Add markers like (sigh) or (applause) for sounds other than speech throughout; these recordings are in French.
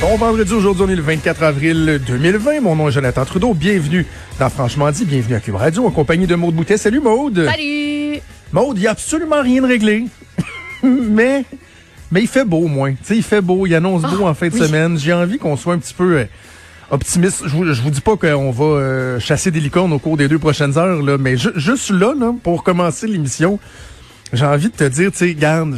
Bon vendredi, aujourd'hui, on est le 24 avril 2020. Mon nom est Jonathan Trudeau. Bienvenue dans Franchement dit. Bienvenue à Cube Radio en compagnie de Maude Boutet. Salut Maude. Salut. Maude, il n'y a absolument rien de réglé. (laughs) mais, mais il fait beau au moins. Tu sais, il fait beau. Il annonce beau Ah, en fin de oui. semaine. J'ai envie qu'on soit un petit peu euh, optimiste. Je vous, je vous dis pas qu'on va euh, chasser des licornes au cours des deux prochaines heures, là, mais ju- juste là, là, pour commencer l'émission, j'ai envie de te dire, tu sais, garde,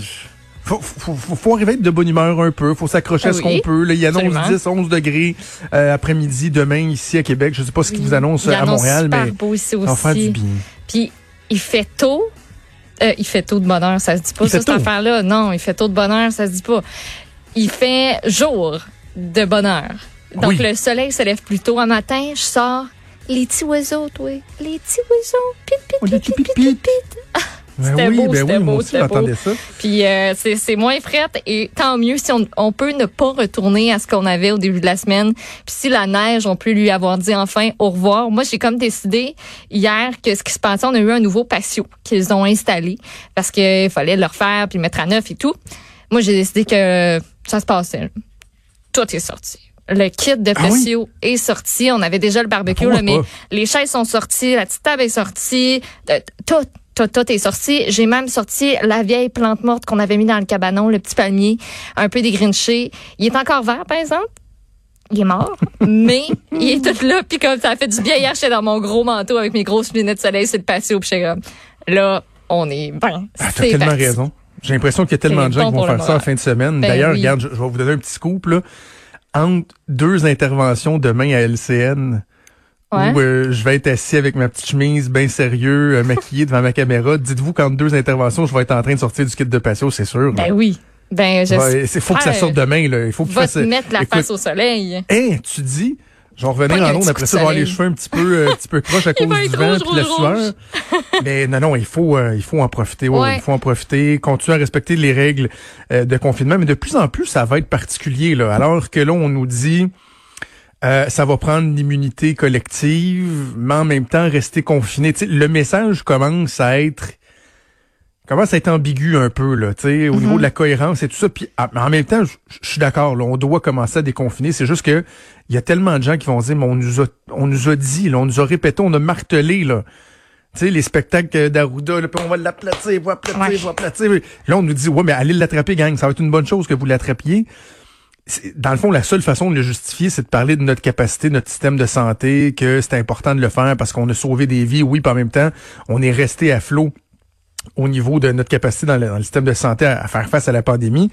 faut, faut, faut, arriver à être de bonne humeur un peu, faut s'accrocher à Ah ce oui, qu'on peut. Là, il annonce absolument. 10, 11 degrés euh, après-midi, demain, ici à Québec. Je sais pas ce qu'ils vous annoncent Il euh, à annonce Montréal, super mais beau ici ça va faire du aussi. bien. Puis il fait tôt. Euh, il fait tôt de bonheur, ça se dit pas ça, cette affaire-là. Non, il fait tôt de bonheur, ça se dit pas. Il fait jour de bonheur. Donc Oui. le soleil se lève plus tôt. Un matin, je sors. Les petits oiseaux, toi. Les petits oiseaux. Pit, pit, Oh, pit, pit, pit, pit, pit. Ben C'était oui, beau, ben c'était oui, beau, c'était beau. ça. Puis euh, c'est moins frette et tant mieux si on, on peut ne pas retourner à ce qu'on avait au début de la semaine. Puis si la neige, on peut lui avoir dit enfin au revoir. Moi, j'ai comme décidé hier que ce qui se passait, on a eu un nouveau patio qu'ils ont installé parce qu'il fallait le refaire puis le mettre à neuf et tout. Moi, j'ai décidé que ça se passait. Tout est sorti. Le kit de Ah oui? patio est sorti. On avait déjà le barbecue, Pourquoi là, mais les chaises sont sorties, la petite table est sortie, tout, tout, tout est sorti. J'ai même sorti la vieille plante morte qu'on avait mis dans le cabanon, le petit palmier, un peu dégrinché. Il est encore vert, par exemple. Il est mort, (laughs) mais il est tout là. Puis comme ça a fait du bien hier, j'étais dans mon gros manteau avec mes grosses lunettes de soleil sur le patio. Puis j'étais comme, là, on est ben, Ah, t'as tellement parti. raison. J'ai l'impression qu'il y a tellement de gens bon qui vont faire ça en fin de semaine. Ben D'ailleurs, oui. regarde, je, je vais vous donner un petit scoop, là. Entre deux interventions demain à LCN, Ouais. où euh, je vais être assis avec ma petite chemise bien sérieux, euh, maquillé devant ma caméra, dites-vous qu'entre deux interventions, je vais être en train de sortir du kit de patio, c'est sûr. Ben oui. Ben, je Ouais, c'est faut que ça sorte demain, là. Il faut qu'il Va fasse. te mettre la écoute, face au soleil. Hein, tu dis, je vais revenir en petit après ça, avoir les cheveux un petit peu, euh, un petit peu croches à (laughs) cause du vent puis de la sueur. (laughs) Mais non, non, il faut, euh, il faut en profiter. ouais, Ouais. Il faut en profiter, continuer à respecter les règles euh, de confinement. Mais de plus en plus, ça va être particulier. Là, alors que là, on nous dit, euh, ça va prendre l'immunité collective, mais en même temps, rester confiné. Le message commence à être commence à être ambigu un peu là, tu sais, au niveau de la cohérence et tout ça. Puis ah, mais en même temps, je suis d'accord, là, on doit commencer à déconfiner. C'est juste que il y a tellement de gens qui vont dire, mais on nous a, on nous a dit, là, on nous a répété, on a martelé là. Tu sais, les spectacles d'Arruda, on va l'aplatir, on va aplatir, on va aplatir. Là, on nous dit, ouais, mais allez l'attraper, gang. Ça va être une bonne chose que vous l'attrapiez. Dans le fond, la seule façon de le justifier, c'est de parler de notre capacité, de notre système de santé, que c'est important de le faire parce qu'on a sauvé des vies, oui, puis en même temps, on est resté à flot au niveau de notre capacité dans le, dans le système de santé à, à faire face à la pandémie.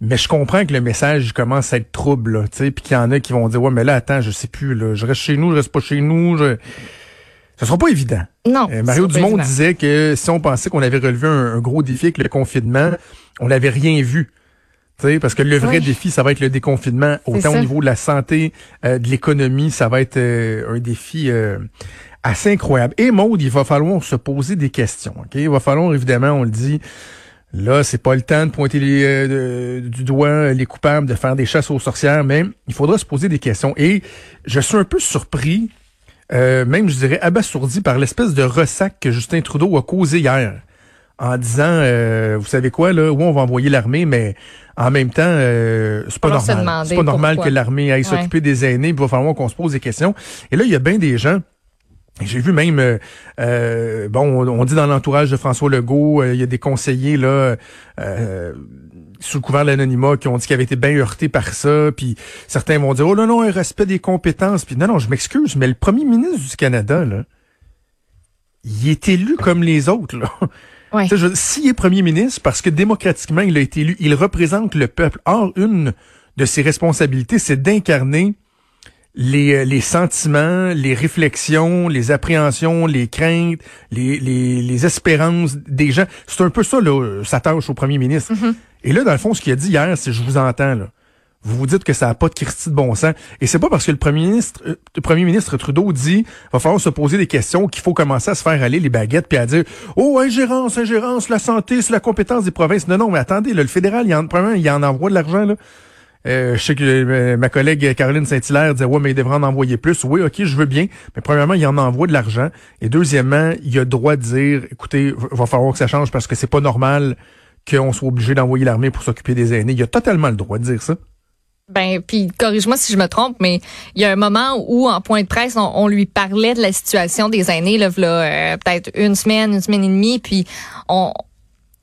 Mais je comprends que le message commence à être trouble, tu sais, puis qu'il y en a qui vont dire, ouais, mais là, attends, je sais plus, là, je reste chez nous, je reste pas chez nous, je... Ce sera pas évident. Non. Euh, Mario Dumont évident. disait que si on pensait qu'on avait relevé un, un gros défi avec le confinement, on n'avait rien vu. Tu sais, parce que le vrai Oui. défi, ça va être le déconfinement. Autant au niveau de la santé, euh, de l'économie, ça va être euh, un défi euh, assez incroyable. Et Maude, il va falloir se poser des questions. ok? Il va falloir, évidemment, on le dit, là, c'est pas le temps de pointer les, euh, de- du doigt les coupables, de faire des chasses aux sorcières, mais il faudra se poser des questions. Et je suis un peu surpris euh, même je dirais abasourdi par l'espèce de ressac que Justin Trudeau a causé hier en disant euh, vous savez quoi là où on va envoyer l'armée mais en même temps euh, c'est pas normal c'est pas normal pourquoi. que l'armée aille Ouais. s'occuper des aînés il va falloir qu'on se pose des questions et là il y a bien des gens j'ai vu même, euh, euh, bon, on, on dit dans l'entourage de François Legault, euh, il y a des conseillers là, euh, sous le couvert de l'anonymat, qui ont dit qu'ils avaient été bien heurtés par ça, puis certains vont dire, oh non, non, un respect des compétences, puis non, non, je m'excuse, mais le premier ministre du Canada, là, il est élu comme les autres, là. Ouais. S'il est premier ministre, parce que démocratiquement, il a été élu, il représente le peuple. Or, une de ses responsabilités, c'est d'incarner les, euh, les sentiments, les réflexions, les appréhensions, les craintes, les, les, les espérances des gens. C'est un peu ça, là, sa tâche au premier ministre. Et là, dans le fond, ce qu'il a dit hier, c'est je vous entends, là. Vous vous dites que ça n'a pas de Christie de bon sens. Et c'est pas parce que le premier ministre, euh, le premier ministre Trudeau dit va falloir se poser des questions qu'il faut commencer à se faire aller les baguettes puis à dire oh ingérence, ingérence, la santé, c'est la compétence des provinces. Non, non, mais attendez, le fédéral, il en, premièrement, il en envoie de l'argent, là. Euh, je sais que euh, ma collègue Caroline Saint-Hilaire disait ouais mais il devrait en envoyer plus. Oui, ok, je veux bien, mais premièrement il en envoie de l'argent et deuxièmement il a droit de dire écoutez va falloir que ça change parce que c'est pas normal qu'on soit obligé d'envoyer l'armée pour s'occuper des aînés. Il a totalement le droit de dire ça. Ben, puis corrige-moi si je me trompe, mais il y a un moment où, en point de presse, on, lui parlait de la situation des aînés, là, là peut-être une semaine, une semaine et demie, puis on,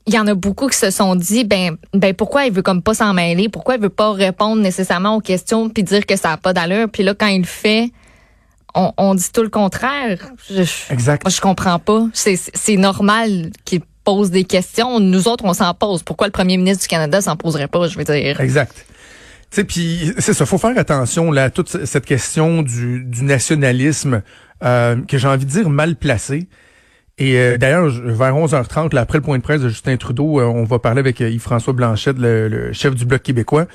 il y en a beaucoup qui se sont dit ben ben pourquoi il veut comme pas s'en mêler? Pourquoi il veut pas répondre nécessairement aux questions puis dire que ça a pas d'allure? Puis là quand il le fait on, on dit tout le contraire. Je, exact. moi, je comprends pas. C'est c'est normal qu'il pose des questions. Nous autres on s'en pose. Pourquoi le premier ministre du Canada s'en poserait pas je veux dire? Exact puis c'est ça, faut faire attention là à toute cette question du, du nationalisme euh, que j'ai envie de dire mal placé. Et euh, d'ailleurs, vers 11h30, là, après le point de presse de Justin Trudeau, euh, on va parler avec euh, Yves-François Blanchette, le, chef du Bloc québécois.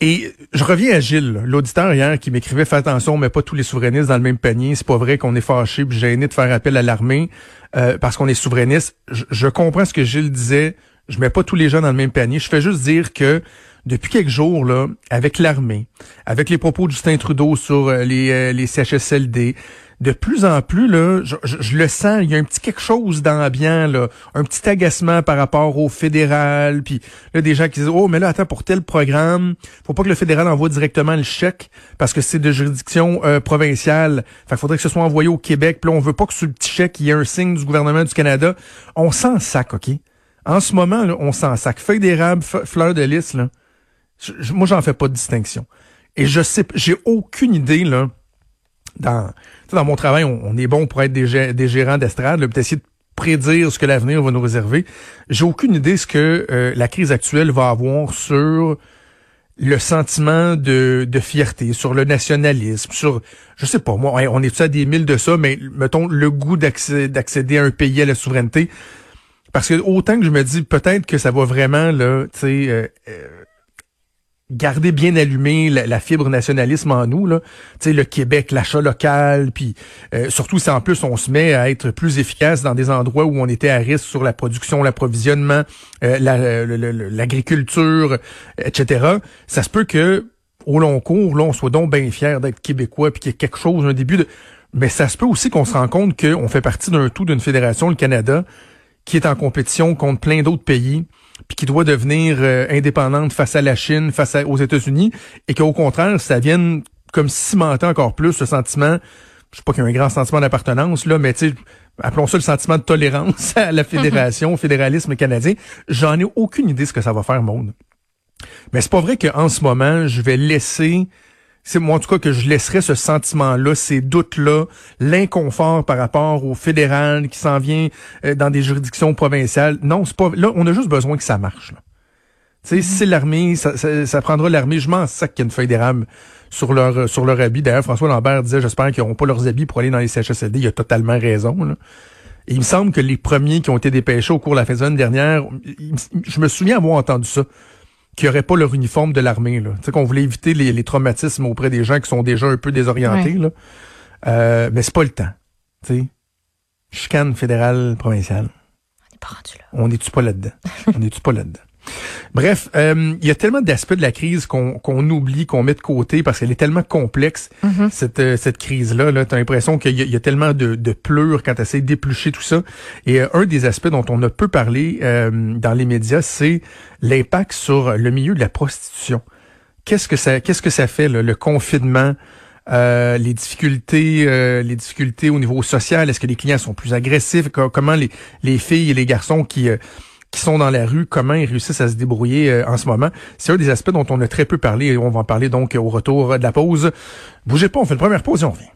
Et je reviens à Gilles, l'auditeur hier qui m'écrivait Fais attention, mais pas tous les souverainistes dans le même panier. C'est pas vrai qu'on est fâché puis gêné de faire appel à l'armée parce qu'on est souverainiste. Je, je, comprends ce que Gilles disait. Je mets pas tous les gens dans le même panier. Je fais juste dire que depuis quelques jours, là, avec l'armée, avec les propos de Justin Trudeau sur euh, les, euh, les CHSLD, de plus en plus, là, je, le sens, il y a un petit quelque chose d'ambiant, là, un petit agacement par rapport au fédéral, puis là, des gens qui disent, oh, mais là, attends, pour tel programme, faut pas que le fédéral envoie directement le chèque, parce que c'est de juridiction euh, provinciale. Fait faudrait que ce soit envoyé au Québec, puis là, on veut pas que sur le petit chèque, il y ait un signe du gouvernement du Canada. On s'en sac, OK? En ce moment, là, on s'en sac. Feuille d'érable, fleur de lys, là moi, j'en fais pas de distinction. Et je sais, j'ai aucune idée, là, dans, dans mon travail, on, est bon pour être des, gérants d'estrade, peut essayer de prédire ce que l'avenir va nous réserver. J'ai aucune idée ce que euh, la crise actuelle va avoir sur le sentiment de, de fierté, sur le nationalisme, sur, je sais pas, moi, on est à des mille de ça, mais mettons le goût d'accéder à un pays à la souveraineté. Parce que autant que je me dis peut-être que ça va vraiment, là, tu sais, euh, euh, garder bien allumé la, fibre nationalisme en nous là. Tu le Québec l'achat local puis euh, surtout si en plus on se met à être plus efficace dans des endroits où on était à risque sur la production l'approvisionnement euh, l'agriculture etc ça se peut que au long cours là on soit donc bien fier d'être québécois puis qu'il y ait quelque chose un début de mais ça se peut aussi qu'on se rend compte qu'on fait partie d'un tout d'une fédération le Canada qui est en compétition contre plein d'autres pays puis qui doit devenir euh, indépendante face à la Chine, face aux États-Unis, et qu'au contraire, ça vienne comme cimenter encore plus ce sentiment, je sais pas qu'il y a un grand sentiment d'appartenance, là, mais tu sais, appelons ça le sentiment de tolérance à la fédération, au (laughs) fédéralisme canadien. J'en ai aucune idée ce que ça va faire, monde. Mais c'est pas vrai qu'en ce moment, je vais laisser c'est moi en tout cas que je laisserais ce sentiment-là, ces doutes-là, l'inconfort par rapport au fédéral qui s'en vient euh, dans des juridictions provinciales. Non, c'est pas. Là, on a juste besoin que ça marche. Là. Tu sais, si c'est l'armée, ça, ça, prendra l'armée. Je m'en sac qu'il y a une feuille d'érable sur leur sur leur habit. D'ailleurs, François Lambert disait, j'espère qu'ils n'auront pas leurs habits pour aller dans les CHSLD. Il a totalement raison. Là. Et il me semble que les premiers qui ont été dépêchés au cours de la fin de dernière, je me souviens avoir entendu ça qui n'auraient pas leur uniforme de l'armée. Tu sais, qu'on voulait éviter les, traumatismes auprès des gens qui sont déjà un peu désorientés. Là. Euh, mais c'est pas le temps. Tu sais. Chicane fédérale provinciale. On n'est pas rendu là. On n'est-tu pas là-dedans? (laughs) On n'est-tu pas là-dedans? Bref, euh, il y a tellement d'aspects de la crise qu'on oublie, qu'on met de côté parce qu'elle est tellement complexe, mm-hmm. cette, euh, cette crise-là. -là, tu as l'impression qu'il y, a tellement de, de pleurs quand tu essaies d'éplucher tout ça. Et euh, un des aspects dont on a peu parlé dans les médias, c'est l'impact sur le milieu de la prostitution. Qu'est-ce que ça, qu'est-ce que ça fait, le confinement? les difficultés, les difficultés au niveau social? Est-ce que les clients sont plus agressifs? Comment les, les filles et les garçons qui qui sont dans la rue, comment ils réussissent à se débrouiller euh, en ce moment. C'est un des aspects dont on a très peu parlé et on va en parler donc au retour de la pause. Bougez pas, on fait une première pause et on revient.